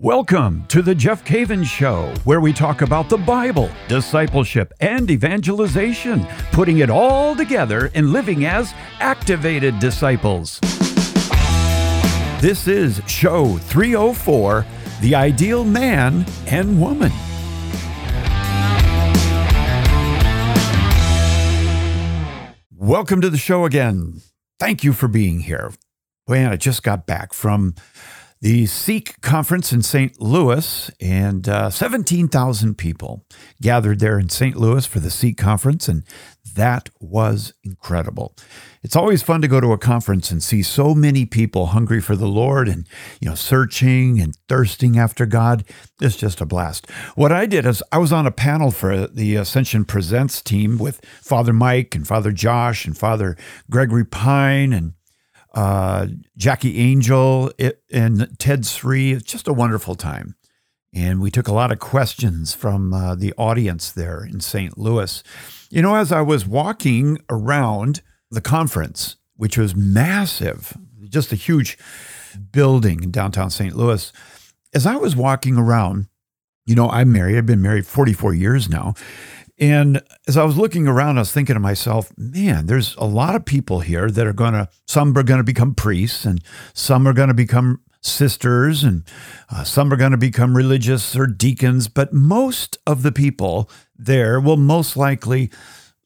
Welcome to the Jeff Cavins Show, where we talk about the Bible, discipleship, and evangelization, putting it all together and living as activated disciples. This is show 304 The Ideal Man and Woman. Welcome to the show again. Thank you for being here. Man, I just got back from the Seek conference in St. Louis, and uh, 17,000 people gathered there in St. Louis for the Seek conference, and that was incredible. It's always fun to go to a conference and see so many people hungry for the Lord and, you know, searching and thirsting after God. It's just a blast. What I did is I was on a panel for the Ascension Presents team with Father Mike and Father Josh and Father Gregory Pine and uh, Jackie Angel and Ted Sri. It's just a wonderful time. And we took a lot of questions from uh, the audience there in St. Louis. You know, as I was walking around the conference, which was massive, just a huge building in downtown St. Louis, as I was walking around, you know, I'm married, I've been married 44 years now. And as I was looking around, I was thinking to myself, man, there's a lot of people here that are going to, some are going to become priests and some are going to become sisters and uh, some are going to become religious or deacons. But most of the people there will most likely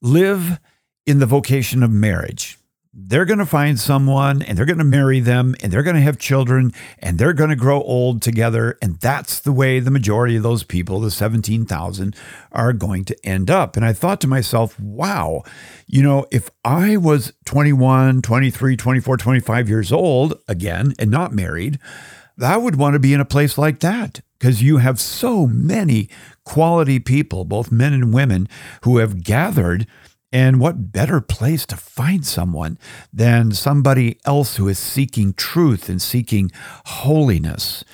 live in the vocation of marriage they're going to find someone and they're going to marry them and they're going to have children and they're going to grow old together. And that's the way the majority of those people, the 17,000, are going to end up. And I thought to myself, wow, you know, if I was 21, 23, 24, 25 years old again and not married, I would want to be in a place like that because you have so many quality people, both men and women, who have gathered and what better place to find someone than somebody else who is seeking truth and seeking holiness?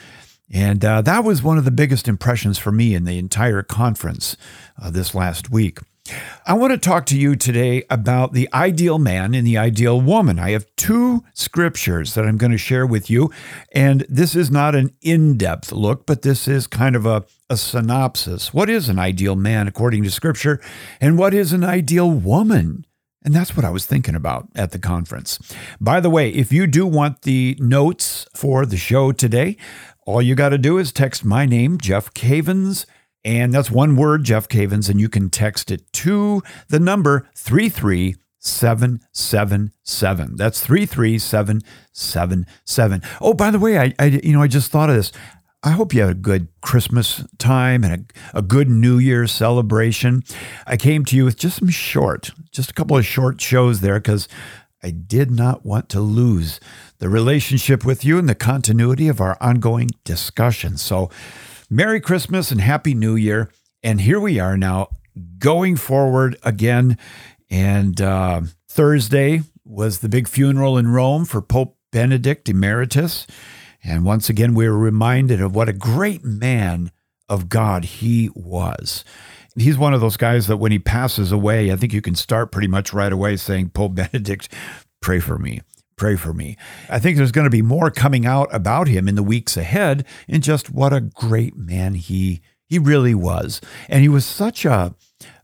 And uh, that was one of the biggest impressions for me in the entire conference uh, this last week. I want to talk to you today about the ideal man and the ideal woman. I have two scriptures that I'm going to share with you. And this is not an in depth look, but this is kind of a, a synopsis. What is an ideal man according to scripture? And what is an ideal woman? And that's what I was thinking about at the conference. By the way, if you do want the notes for the show today, all you got to do is text my name, Jeff Cavins and that's one word, Jeff Cavins, and you can text it to the number 33777. That's 33777. Oh, by the way, I, I you know, I just thought of this. I hope you had a good Christmas time and a, a, good New Year's celebration. I came to you with just some short, just a couple of short shows there because I did not want to lose the relationship with you and the continuity of our ongoing discussion. So, Merry Christmas and Happy New Year. And here we are now going forward again. And uh, Thursday was the big funeral in Rome for Pope Benedict Emeritus. And once again, we were reminded of what a great man of God he was. He's one of those guys that when he passes away, I think you can start pretty much right away saying, Pope Benedict, pray for me pray for me. I think there's going to be more coming out about him in the weeks ahead and just what a great man he he really was. And he was such a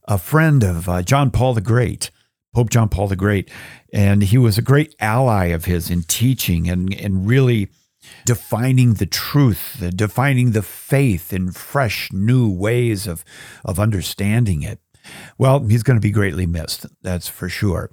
a friend of uh, John Paul the Great, Pope John Paul the Great, and he was a great ally of his in teaching and and really defining the truth, defining the faith in fresh new ways of of understanding it. Well, he's going to be greatly missed, that's for sure.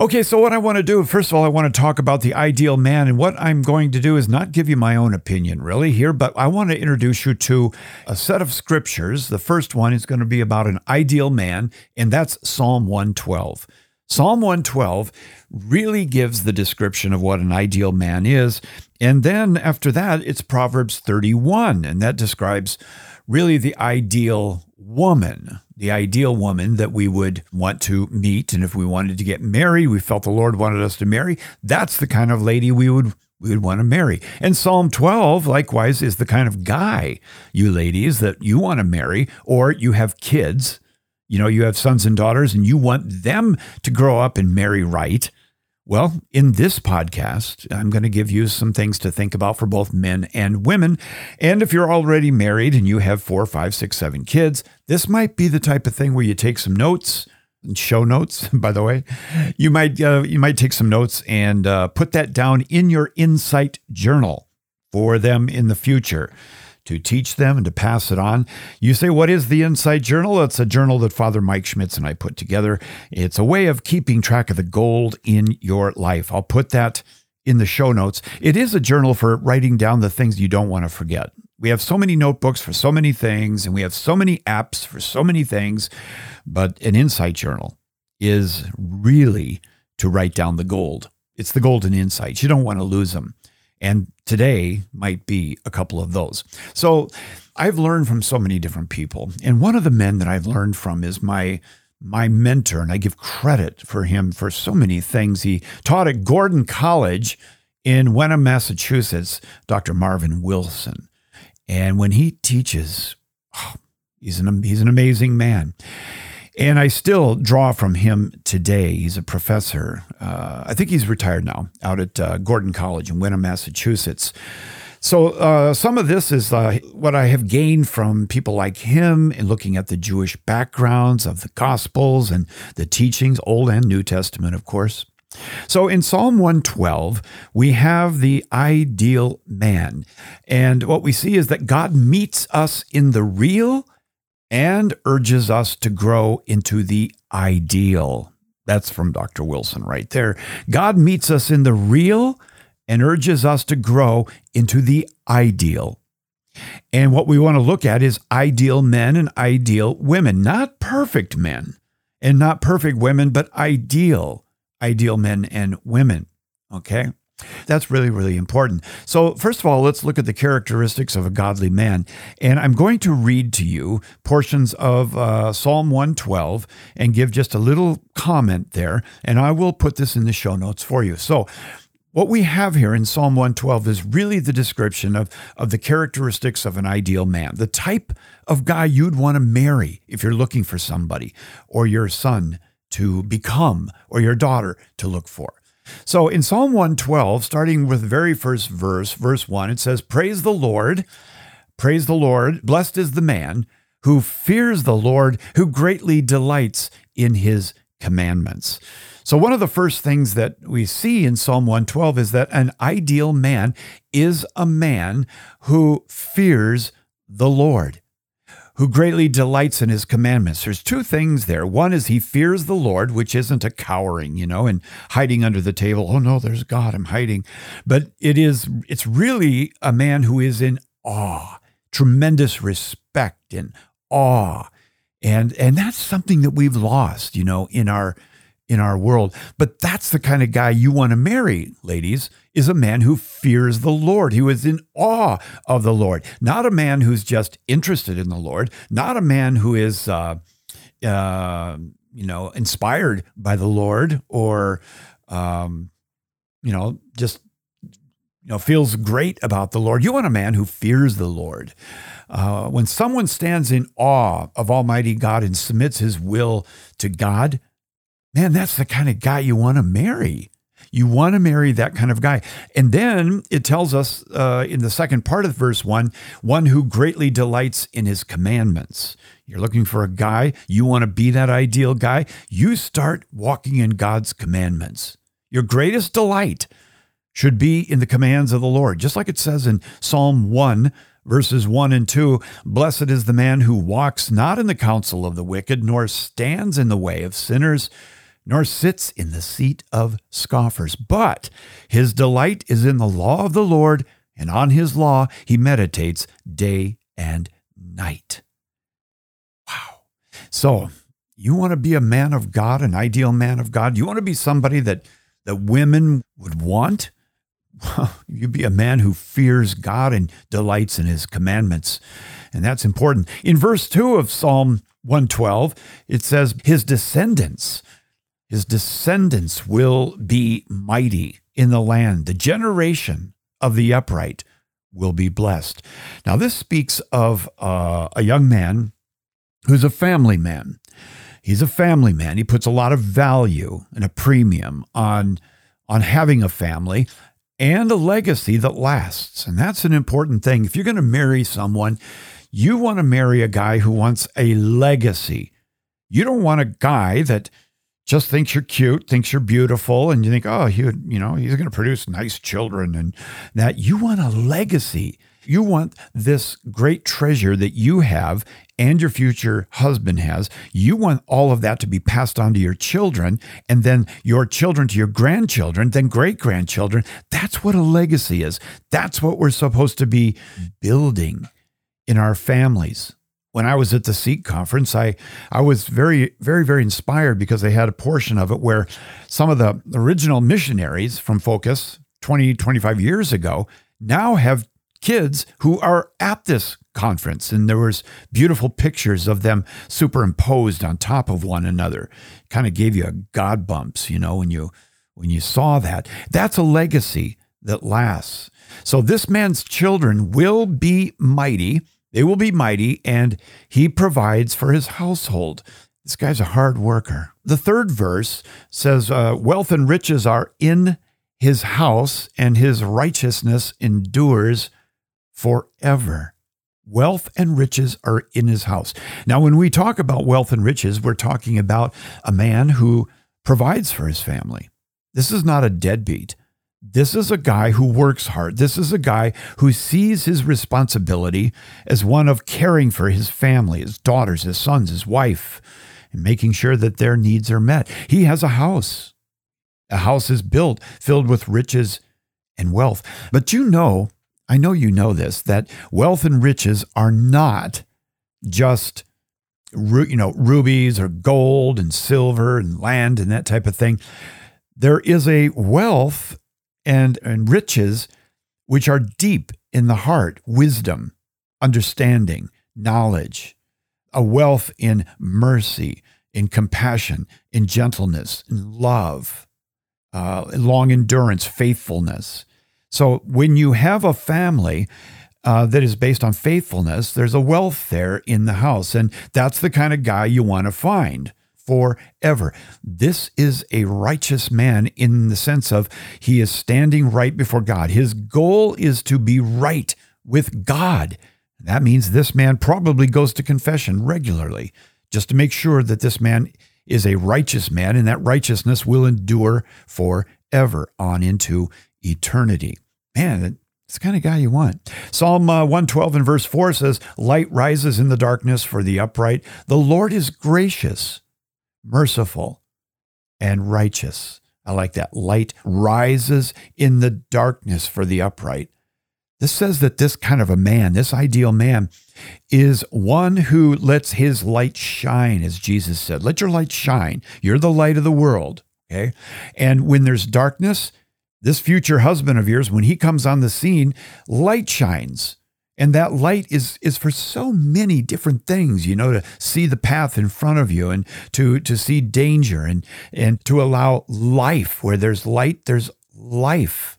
Okay, so what I want to do, first of all, I want to talk about the ideal man. And what I'm going to do is not give you my own opinion really here, but I want to introduce you to a set of scriptures. The first one is going to be about an ideal man, and that's Psalm 112. Psalm 112 really gives the description of what an ideal man is. And then after that, it's Proverbs 31, and that describes really the ideal woman, the ideal woman that we would want to meet. And if we wanted to get married, we felt the Lord wanted us to marry, that's the kind of lady we would we would want to marry. And Psalm 12, likewise, is the kind of guy, you ladies, that you want to marry, or you have kids. You know, you have sons and daughters, and you want them to grow up and marry right. Well, in this podcast, I'm going to give you some things to think about for both men and women. And if you're already married and you have four, five, six, seven kids, this might be the type of thing where you take some notes show notes by the way you might uh, you might take some notes and uh, put that down in your insight journal for them in the future to teach them and to pass it on. You say, What is the Insight Journal? It's a journal that Father Mike Schmitz and I put together. It's a way of keeping track of the gold in your life. I'll put that in the show notes. It is a journal for writing down the things you don't want to forget. We have so many notebooks for so many things, and we have so many apps for so many things, but an Insight Journal is really to write down the gold. It's the golden insights. You don't want to lose them. And today might be a couple of those. So I've learned from so many different people. And one of the men that I've learned from is my my mentor, and I give credit for him for so many things. He taught at Gordon College in Wenham, Massachusetts, Dr. Marvin Wilson. And when he teaches, oh, he's an he's an amazing man. And I still draw from him today. He's a professor. Uh, I think he's retired now out at uh, Gordon College in Wenham, Massachusetts. So, uh, some of this is uh, what I have gained from people like him in looking at the Jewish backgrounds of the Gospels and the teachings, Old and New Testament, of course. So, in Psalm 112, we have the ideal man. And what we see is that God meets us in the real and urges us to grow into the ideal. That's from Dr. Wilson right there. God meets us in the real and urges us to grow into the ideal. And what we want to look at is ideal men and ideal women, not perfect men and not perfect women, but ideal, ideal men and women. Okay. That's really, really important. So, first of all, let's look at the characteristics of a godly man. And I'm going to read to you portions of uh, Psalm 112 and give just a little comment there. And I will put this in the show notes for you. So, what we have here in Psalm 112 is really the description of, of the characteristics of an ideal man, the type of guy you'd want to marry if you're looking for somebody, or your son to become, or your daughter to look for. So in Psalm 112, starting with the very first verse, verse 1, it says, Praise the Lord, praise the Lord, blessed is the man who fears the Lord, who greatly delights in his commandments. So, one of the first things that we see in Psalm 112 is that an ideal man is a man who fears the Lord who greatly delights in his commandments. There's two things there. One is he fears the Lord, which isn't a cowering, you know, and hiding under the table. Oh no, there's God, I'm hiding. But it is it's really a man who is in awe, tremendous respect and awe. And and that's something that we've lost, you know, in our in our world. But that's the kind of guy you want to marry, ladies, is a man who fears the Lord, who is in awe of the Lord, not a man who's just interested in the Lord, not a man who is, uh, uh, you know, inspired by the Lord or, um, you know, just you know feels great about the Lord. You want a man who fears the Lord. Uh, when someone stands in awe of Almighty God and submits his will to God, man, that's the kind of guy you want to marry. You want to marry that kind of guy. And then it tells us uh, in the second part of verse one, one who greatly delights in his commandments. You're looking for a guy, you want to be that ideal guy, you start walking in God's commandments. Your greatest delight should be in the commands of the Lord, just like it says in Psalm 1, verses 1 and 2 Blessed is the man who walks not in the counsel of the wicked, nor stands in the way of sinners nor sits in the seat of scoffers. But his delight is in the law of the Lord, and on his law he meditates day and night. Wow. So, you want to be a man of God, an ideal man of God? You want to be somebody that, that women would want? Well, you be a man who fears God and delights in his commandments. And that's important. In verse 2 of Psalm 112, it says, His descendants his descendants will be mighty in the land. The generation of the upright will be blessed. Now, this speaks of uh, a young man who's a family man. He's a family man. He puts a lot of value and a premium on, on having a family and a legacy that lasts. And that's an important thing. If you're going to marry someone, you want to marry a guy who wants a legacy. You don't want a guy that just thinks you're cute, thinks you're beautiful, and you think, oh, he would, you know, he's going to produce nice children and that. You want a legacy. You want this great treasure that you have and your future husband has. You want all of that to be passed on to your children and then your children to your grandchildren, then great grandchildren. That's what a legacy is. That's what we're supposed to be building in our families when I was at the Seek conference, I, I was very, very, very inspired because they had a portion of it where some of the original missionaries from Focus 20, 25 years ago now have kids who are at this conference. And there was beautiful pictures of them superimposed on top of one another. Kind of gave you a god bumps you know when you when you saw that. That's a legacy that lasts. So this man's children will be mighty they will be mighty, and he provides for his household. This guy's a hard worker. The third verse says, uh, Wealth and riches are in his house, and his righteousness endures forever. Wealth and riches are in his house. Now, when we talk about wealth and riches, we're talking about a man who provides for his family. This is not a deadbeat. This is a guy who works hard. This is a guy who sees his responsibility as one of caring for his family, his daughters, his sons, his wife, and making sure that their needs are met. He has a house. A house is built filled with riches and wealth. But you know, I know you know this, that wealth and riches are not just you know rubies or gold and silver and land and that type of thing. There is a wealth and, and riches which are deep in the heart wisdom, understanding, knowledge, a wealth in mercy, in compassion, in gentleness, in love, uh, long endurance, faithfulness. So when you have a family, uh, that is based on faithfulness, there's a wealth there in the house. And that's the kind of guy you want to find forever. This is a righteous man in the sense of he is standing right before God. His goal is to be right with God. That means this man probably goes to confession regularly just to make sure that this man is a righteous man and that righteousness will endure forever on into eternity. Man, it's the kind of guy you want. Psalm uh, 112 and verse 4 says, Light rises in the darkness for the upright. The Lord is gracious merciful, and righteous. I like that. Light rises in the darkness for the upright. This says that this kind of a man, this ideal man, is one who lets his light shine, as Jesus said. Let your light shine. You're the light of the world. Okay. And when there's darkness, this future husband of yours, when he comes on the scene, light shines. And that light is is for so many different things, you know, to see the path in front of you and to to see danger and and to allow life where there's light, there's life.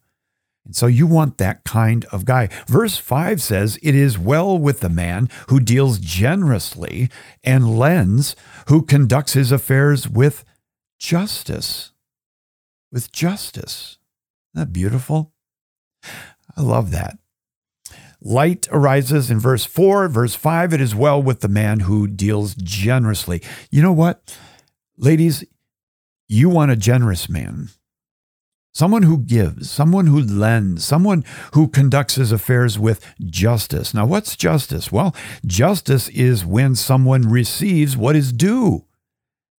And so you want that kind of guy. Verse 5 says, It is well with the man who deals generously and lends, who conducts his affairs with justice. With justice. Isn't that beautiful? I love that. Light arises in verse 4. Verse 5, it is well with the man who deals generously. You know what? Ladies, you want a generous man. Someone who gives, someone who lends, someone who conducts his affairs with justice. Now, what's justice? Well, justice is when someone receives what is due.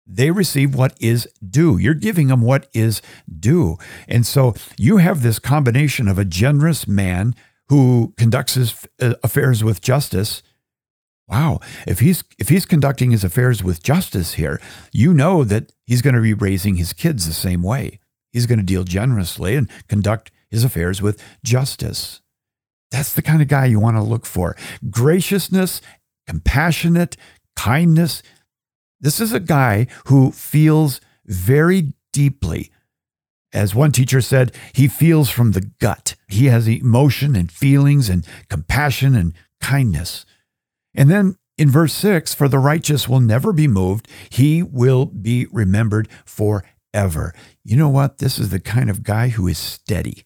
They receive what is due. You're giving them what is due. And so you have this combination of a generous man who conducts his uh, affairs with justice. Wow, if he's if he's conducting his affairs with justice here, you know that he's going to be raising his kids the same way. He's going to deal generously and conduct his affairs with justice. That's the kind of guy you want to look for. Graciousness, compassionate, kindness. This is a guy who feels very deeply as one teacher said, he feels from the gut. He has emotion and feelings and compassion and kindness. And then in verse 6, for the righteous will never be moved, he will be remembered forever. You know what? This is the kind of guy who is steady.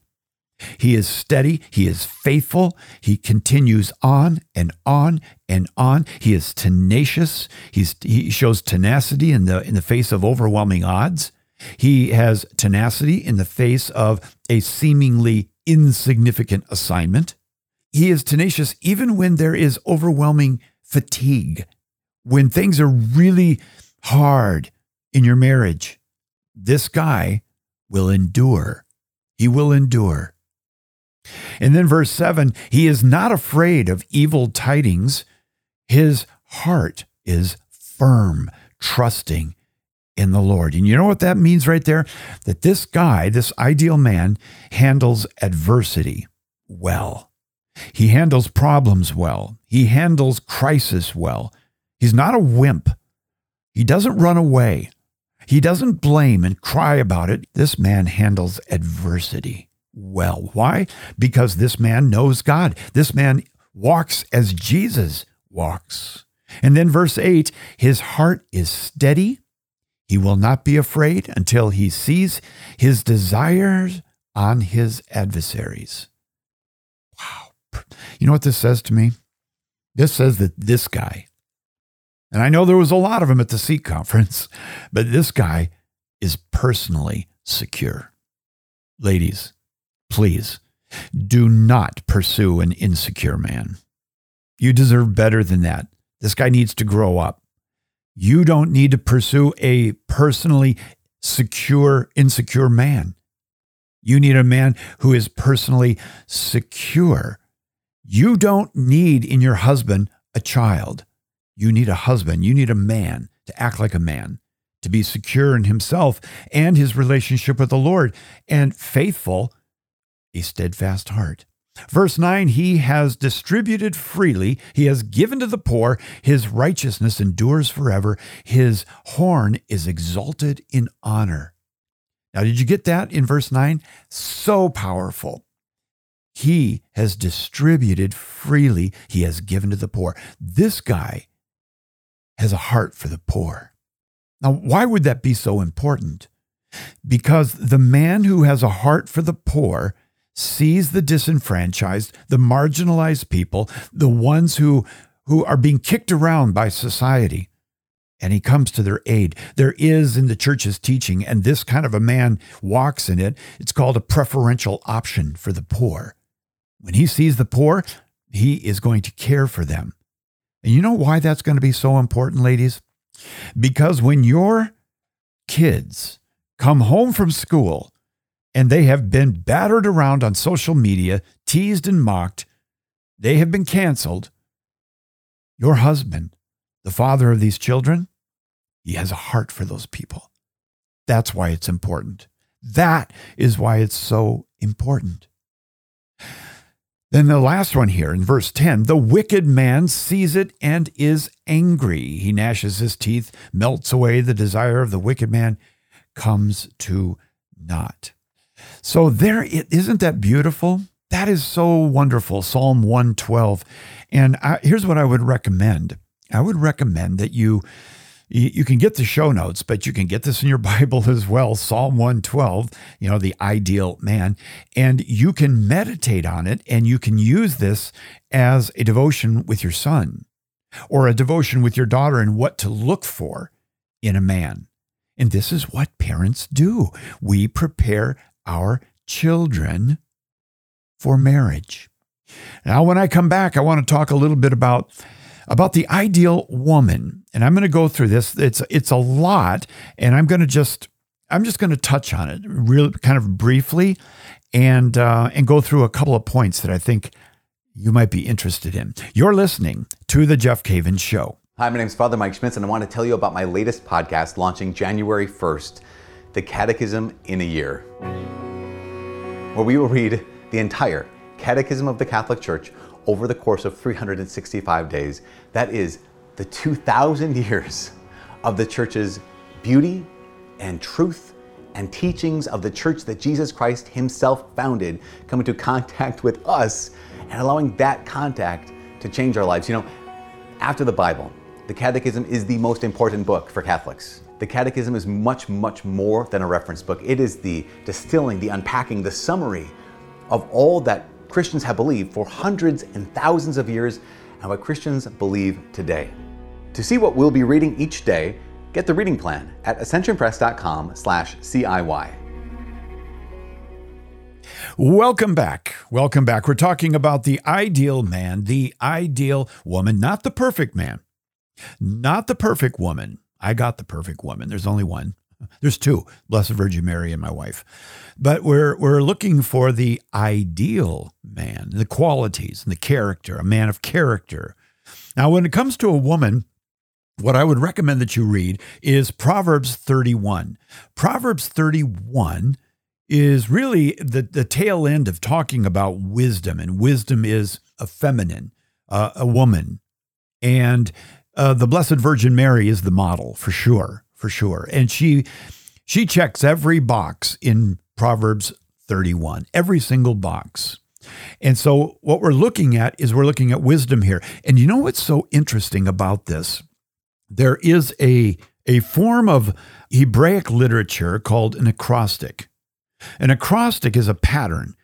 He is steady. He is faithful. He continues on and on and on. He is tenacious. He's, he shows tenacity in the, in the face of overwhelming odds. He has tenacity in the face of a seemingly insignificant assignment. He is tenacious even when there is overwhelming fatigue, when things are really hard in your marriage. This guy will endure. He will endure. And then verse 7 he is not afraid of evil tidings. His heart is firm, trusting in the Lord. And you know what that means right there? That this guy, this ideal man, handles adversity well. He handles problems well. He handles crisis well. He's not a wimp. He doesn't run away. He doesn't blame and cry about it. This man handles adversity well. Why? Because this man knows God. This man walks as Jesus walks. And then verse 8 his heart is steady. He will not be afraid until he sees his desires on his adversaries. Wow. You know what this says to me? This says that this guy, and I know there was a lot of them at the Seek conference, but this guy is personally secure. Ladies, Please do not pursue an insecure man. You deserve better than that. This guy needs to grow up. You don't need to pursue a personally secure, insecure man. You need a man who is personally secure. You don't need in your husband a child. You need a husband. You need a man to act like a man, to be secure in himself and his relationship with the Lord and faithful a steadfast heart. Verse 9, he has distributed freely, he has given to the poor, his righteousness endures forever, his horn is exalted in honor. Now, did you get that in verse 9? So powerful. He has distributed freely, he has given to the poor. This guy has a heart for the poor. Now, why would that be so important? Because the man who has a heart for the poor sees the disenfranchised, the marginalized people, the ones who, who are being kicked around by society. And he comes to their aid. There is in the church's teaching, and this kind of a man walks in it. It's called a preferential option for the poor. When he sees the poor, he is going to care for them. And you know why that's going to be so important, ladies? Because when your kids come home from school and they have been battered around on social media, teased and mocked. They have been canceled. Your husband, the father of these children, he has a heart for those people. That's why it's important. That is why it's so important. Then the last one here in verse 10 the wicked man sees it and is angry. He gnashes his teeth, melts away the desire of the wicked man, comes to naught. So there it isn't that beautiful? That is so wonderful. Psalm 112. And I, here's what I would recommend. I would recommend that you you can get the show notes, but you can get this in your Bible as well. Psalm 112, you know, the ideal man. And you can meditate on it and you can use this as a devotion with your son or a devotion with your daughter and what to look for in a man. And this is what parents do. We prepare our children for marriage. Now, when I come back, I want to talk a little bit about about the ideal woman, and I'm going to go through this. It's it's a lot, and I'm going to just I'm just going to touch on it really kind of briefly, and uh, and go through a couple of points that I think you might be interested in. You're listening to the Jeff Cavins Show. Hi, my name is Father Mike Schmitz, and I want to tell you about my latest podcast launching January 1st, The Catechism in a Year where we will read the entire Catechism of the Catholic Church over the course of 365 days. That is the 2,000 years of the Church's beauty and truth and teachings of the church that Jesus Christ Himself founded come into contact with us and allowing that contact to change our lives. You know, after the Bible, the Catechism is the most important book for Catholics. The Catechism is much, much more than a reference book. It is the distilling, the unpacking, the summary of all that Christians have believed for hundreds and thousands of years and what Christians believe today. To see what we'll be reading each day, get the reading plan at ascensionpress.com/ciy. Welcome back. Welcome back. We're talking about the ideal man, the ideal woman, not the perfect man, not the perfect woman. I got the perfect woman. There's only one. There's two, Blessed Virgin Mary and my wife. But we're we're looking for the ideal man, the qualities and the character, a man of character. Now, when it comes to a woman, what I would recommend that you read is Proverbs 31. Proverbs 31 is really the, the tail end of talking about wisdom, and wisdom is a feminine, uh, a woman. And uh, the Blessed Virgin Mary is the model for sure, for sure. And she she checks every box in Proverbs 31, every single box. And so what we're looking at is we're looking at wisdom here. And you know what's so interesting about this? There is a a form of Hebraic literature called an acrostic. An acrostic is a pattern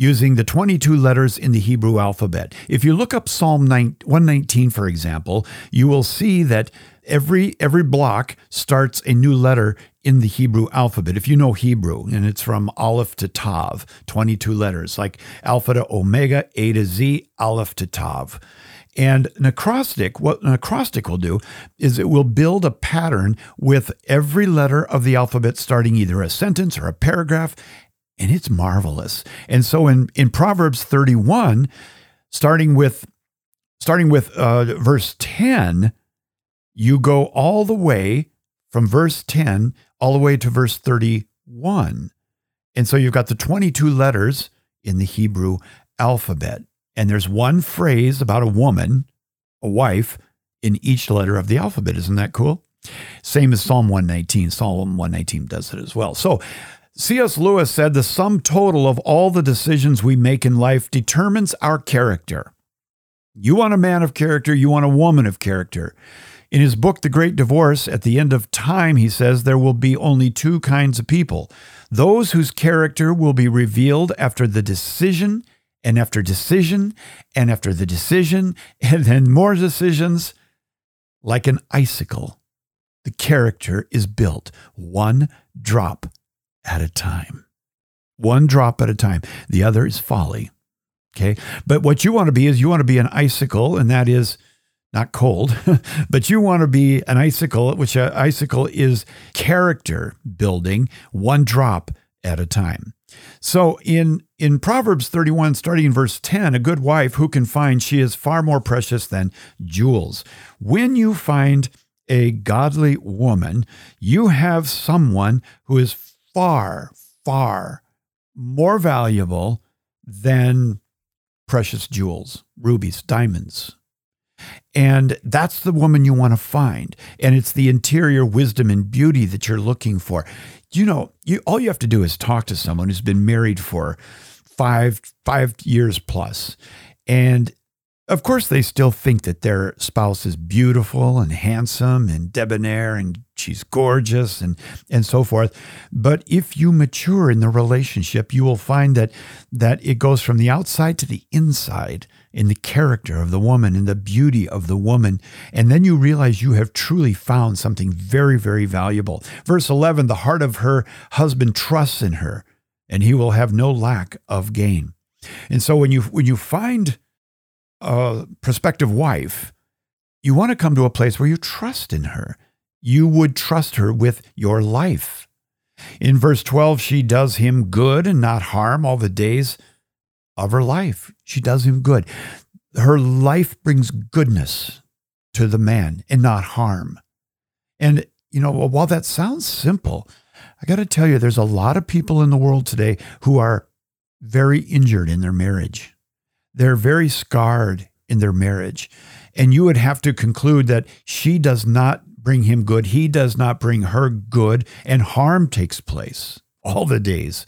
using the 22 letters in the Hebrew alphabet. If you look up Psalm 119, for example, you will see that every every block starts a new letter in the Hebrew alphabet. If you know Hebrew, and it's from Aleph to Tav, 22 letters, like Alpha to Omega, A to Z, Aleph to Tav. And an acrostic, what an acrostic will do is it will build a pattern with every letter of the alphabet starting either a sentence or a paragraph, and it's marvelous. And so in, in Proverbs 31, starting with starting with uh, verse 10, you go all the way from verse 10 all the way to verse 31. And so you've got the 22 letters in the Hebrew alphabet. And there's one phrase about a woman, a wife, in each letter of the alphabet. Isn't that cool? Same as Psalm 119. Psalm 119 does it as well. So C.S. Lewis said the sum total of all the decisions we make in life determines our character. You want a man of character, you want a woman of character. In his book, The Great Divorce, at the end of time, he says there will be only two kinds of people those whose character will be revealed after the decision and after decision and after the decision and then more decisions, like an icicle, the character is built one drop at a time. One drop at a time. The other is folly. Okay. But what you want to be is you want to be an icicle, and that is not cold, but you want to be an icicle, which an icicle is character building, one drop at a time. So in in Proverbs 31 starting in verse 10, a good wife who can find she is far more precious than jewels. When you find a godly woman, you have someone who is far far more valuable than precious jewels, rubies, diamonds. And that's the woman you want to find. And it's the interior wisdom and beauty that you're looking for you know, you all you have to do is talk to someone who's been married for five five years plus, and of course they still think that their spouse is beautiful and handsome and debonair and she's gorgeous and and so forth. But if you mature in the relationship, you will find that that it goes from the outside to the inside in the character of the woman, in the beauty of the woman. And then you realize you have truly found something very, very valuable. Verse 11 the heart of her husband trusts in her, and he will have no lack of gain. And so when you when you find a prospective wife, you want to come to a place where you trust in her. You would trust her with your life. In verse 12, she does him good and not harm all the days of her life. She does him good. Her life brings goodness to the man and not harm. And, you know, while that sounds simple, I got to tell you, there's a lot of people in the world today who are very injured in their marriage. They're very scarred in their marriage. And you would have to conclude that she does not bring him good. He does not bring her good, and harm takes place all the days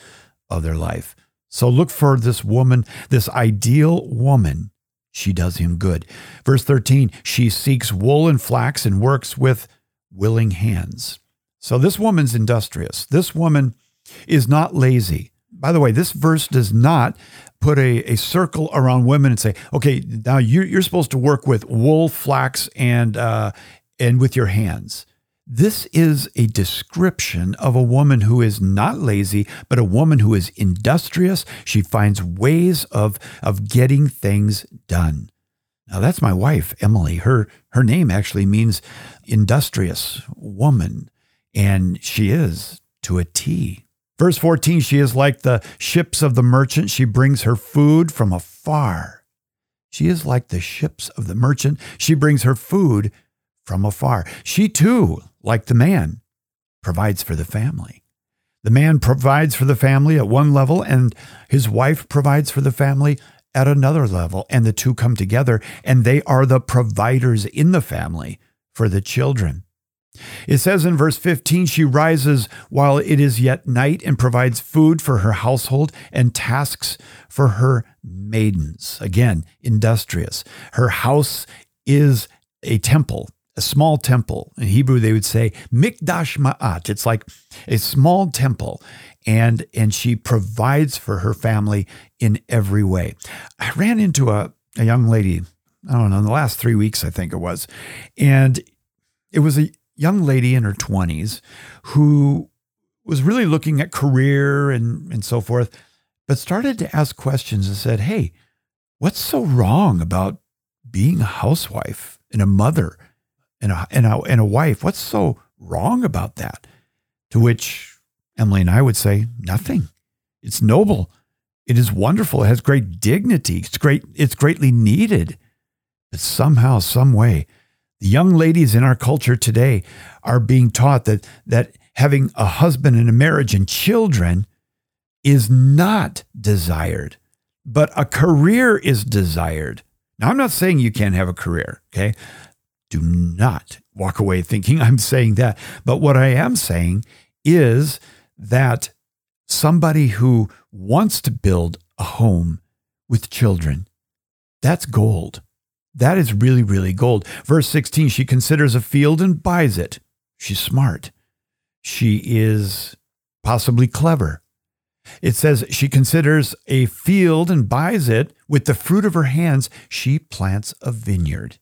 of their life. So look for this woman, this ideal woman she does him good. Verse 13, she seeks wool and flax and works with willing hands. So this woman's industrious. This woman is not lazy. By the way, this verse does not put a, a circle around women and say, okay, now you're, you're supposed to work with wool, flax, and, uh, and with your hands. This is a description of a woman who is not lazy, but a woman who is industrious. She finds ways of, of getting things done. Now that's my wife, Emily. Her her name actually means industrious woman, and she is to a T. Verse 14, she is like the ships of the merchant. She brings her food from afar. She is like the ships of the merchant. She brings her food from afar. She too, like the man, provides for the family. The man provides for the family at one level, and his wife provides for the family at another level. And the two come together, and they are the providers in the family for the children. It says in verse 15, she rises while it is yet night and provides food for her household and tasks for her maidens. Again, industrious. Her house is a temple a small temple. In Hebrew, they would say mikdash ma'at. It's like a small temple, and and she provides for her family in every way. I ran into a, a young lady. I don't know, in the last three weeks, I think it was, and it was a young lady in her twenties who was really looking at career and and so forth, but started to ask questions and said, "Hey, what's so wrong about being a housewife and a mother?" and a, and a, and a wife. What's so wrong about that? To which Emily and I would say, nothing. It's noble. It is wonderful. It has great dignity. It's great. It's greatly needed. But somehow, some way, the young ladies in our culture today are being taught that that having a husband and a marriage and children is not desired, but a career is desired. Now, I'm not saying you can't have a career, okay? Do not walk away thinking I'm saying that. But what I am saying is that somebody who wants to build a home with children, that's gold. That is really, really gold. Verse 16, she considers a field and buys it. She's smart. She is possibly clever. It says she considers a field and buys it. With the fruit of her hands, she plants a vineyard.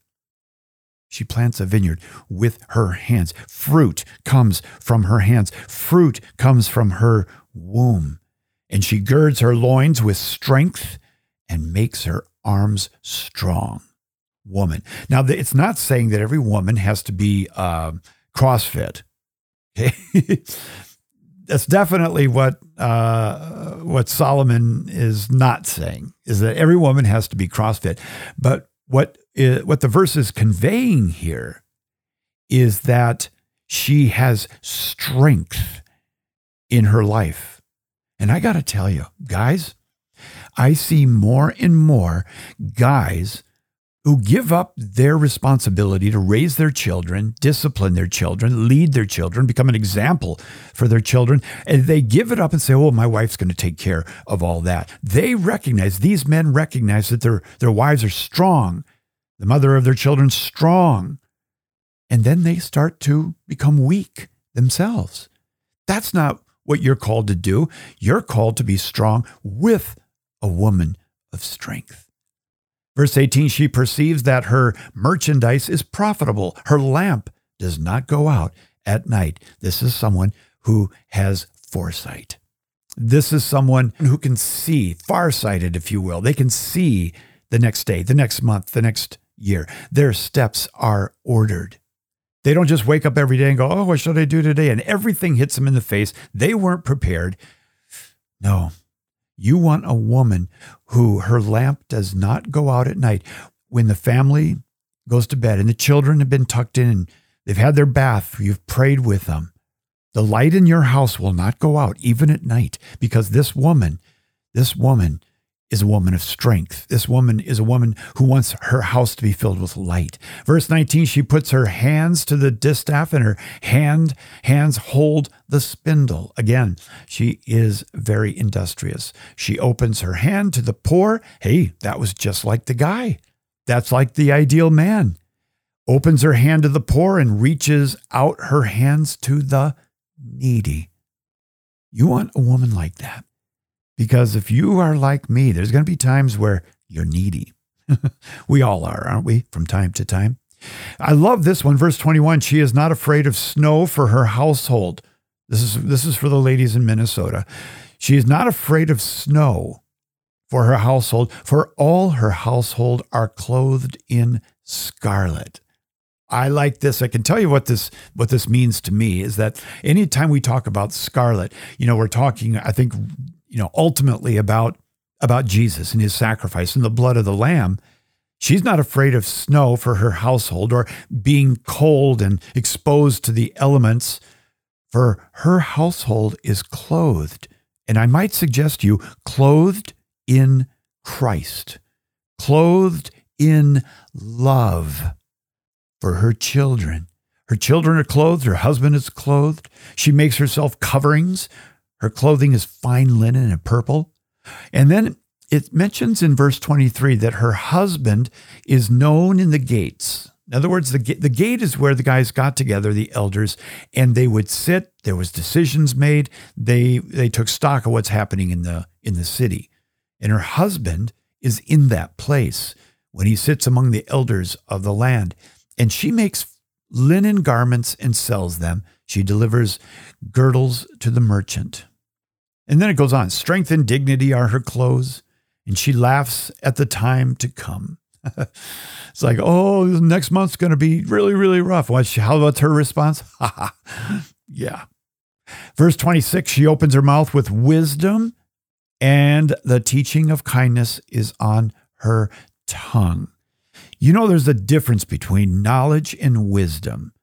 She plants a vineyard with her hands. Fruit comes from her hands. Fruit comes from her womb. And she girds her loins with strength and makes her arms strong. Woman. Now, it's not saying that every woman has to be uh, CrossFit. Okay. That's definitely what uh, what Solomon is not saying. Is that every woman has to be CrossFit, but what is, what the verse is conveying here is that she has strength in her life. And I got to tell you, guys, I see more and more guys who give up their responsibility to raise their children, discipline their children, lead their children, become an example for their children, and they give it up and say, "Oh, my wife's going to take care of all that." They recognize these men recognize that their their wives are strong the mother of their children strong. And then they start to become weak themselves. That's not what you're called to do. You're called to be strong with a woman of strength. Verse 18 she perceives that her merchandise is profitable. Her lamp does not go out at night. This is someone who has foresight. This is someone who can see, farsighted, if you will. They can see the next day, the next month, the next year. Their steps are ordered. They don't just wake up every day and go, Oh, what should I do today? And everything hits them in the face. They weren't prepared. No, you want a woman who her lamp does not go out at night when the family goes to bed and the children have been tucked in and they've had their bath. You've prayed with them. The light in your house will not go out even at night because this woman, this woman is a woman of strength. This woman is a woman who wants her house to be filled with light. Verse 19, she puts her hands to the distaff and her hand hands hold the spindle. Again, she is very industrious. She opens her hand to the poor. Hey, that was just like the guy. That's like the ideal man. Opens her hand to the poor and reaches out her hands to the needy. You want a woman like that. Because if you are like me, there's going to be times where you're needy. we all are, aren't we, from time to time? I love this one, verse 21. She is not afraid of snow for her household. This is this is for the ladies in Minnesota. She is not afraid of snow for her household, for all her household are clothed in scarlet. I like this. I can tell you what this what this means to me is that anytime we talk about scarlet, you know, we're talking, I think, you know, ultimately about about Jesus and his sacrifice and the blood of the lamb. She's not afraid of snow for her household or being cold and exposed to the elements, for her household is clothed. And I might suggest you clothed in Christ, clothed in love for her children. Her children are clothed, her husband is clothed. She makes herself coverings. Her clothing is fine linen and purple. And then it mentions in verse 23 that her husband is known in the gates. In other words, the, the gate is where the guys got together, the elders, and they would sit. There was decisions made. They they took stock of what's happening in the in the city, and her husband is in that place when he sits among the elders of the land, and she makes linen garments and sells them. She delivers girdles to the merchant. And then it goes on strength and dignity are her clothes, and she laughs at the time to come. it's like, oh, next month's going to be really, really rough. What's, how about her response? yeah. Verse 26 she opens her mouth with wisdom, and the teaching of kindness is on her tongue. You know, there's a difference between knowledge and wisdom.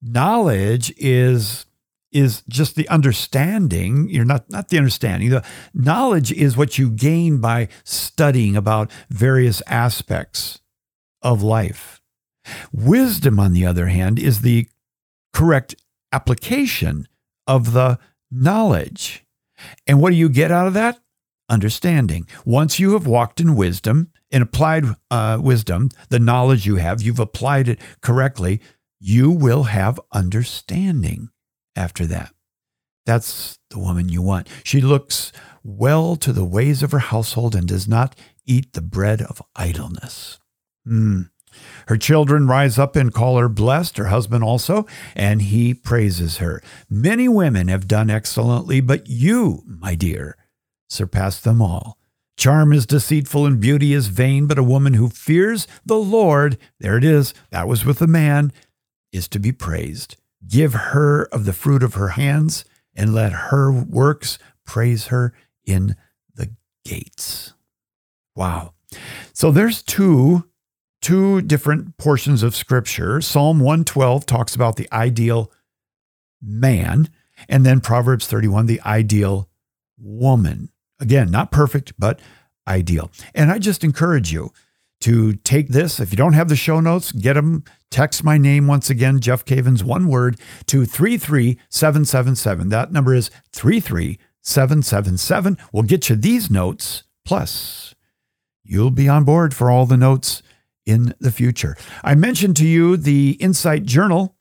Knowledge is is just the understanding. You're not not the understanding. The knowledge is what you gain by studying about various aspects of life. Wisdom, on the other hand, is the correct application of the knowledge. And what do you get out of that? Understanding. Once you have walked in wisdom and applied uh, wisdom, the knowledge you have, you've applied it correctly, you will have understanding after that. That's the woman you want. She looks well to the ways of her household and does not eat the bread of idleness. Mm. Her children rise up and call her blessed, her husband also, and he praises her. Many women have done excellently, but you, my dear, surpass them all. Charm is deceitful and beauty is vain, but a woman who fears the Lord, there it is, that was with a man, is to be praised. Give her of the fruit of her hands, and let her works praise her in the gates. Wow. So there's two two different portions of scripture. Psalm 112 talks about the ideal man, and then Proverbs 31 the ideal woman. Again, not perfect, but ideal. And I just encourage you to take this. If you don't have the show notes, get them. Text my name once again, Jeff Cavins, one word, to 33777. That number is 33777. We'll get you these notes. Plus, you'll be on board for all the notes in the future. I mentioned to you the Insight Journal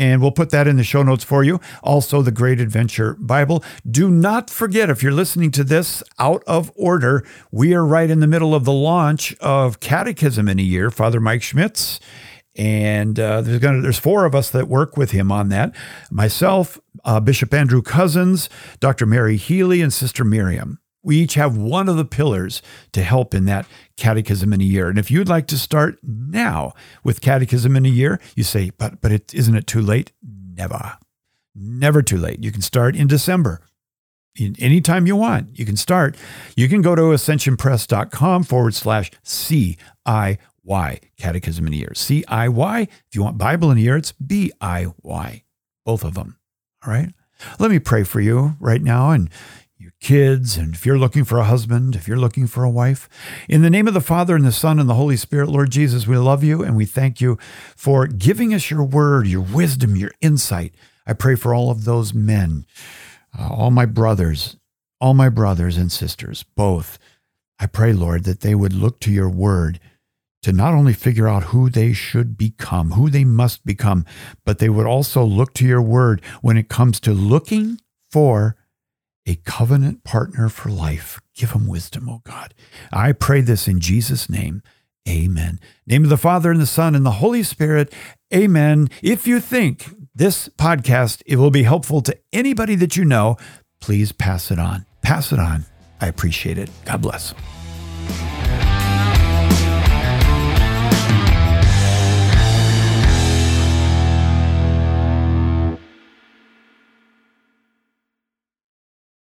and we'll put that in the show notes for you. Also, the Great Adventure Bible. Do not forget, if you're listening to this out of order, we are right in the middle of the launch of Catechism in a Year, Father Mike Schmitz. And uh, there's gonna there's four of us that work with him on that. Myself, uh, Bishop Andrew Cozzens, Dr. Mary Healy, and Sister Miriam. We each have one of the pillars to help in that catechism in a year. And if you'd like to start now with catechism in a year, you say, but but it isn't it too late? Never. Never too late. You can start in December. Anytime you want, you can start. You can go to ascensionpress.com forward slash CIY, catechism in a year. CIY. If you want Bible in a year, it's B I Y, both of them. All right. Let me pray for you right now. And your kids, and if you're looking for a husband, if you're looking for a wife. In the name of the Father, and the Son, and the Holy Spirit, Lord Jesus, we love you and we thank you for giving us your word, your wisdom, your insight. I pray for all of those men, uh, all my brothers, all my brothers and sisters, both. I pray, Lord, that they would look to your word to not only figure out who they should become, who they must become, but they would also look to your word when it comes to looking for a covenant partner for life. Give them wisdom, oh God. I pray this in Jesus' name. Amen. Name of the Father and the Son and the Holy Spirit. Amen. If you think this podcast it will be helpful to anybody that you know, please pass it on. Pass it on. I appreciate it. God bless.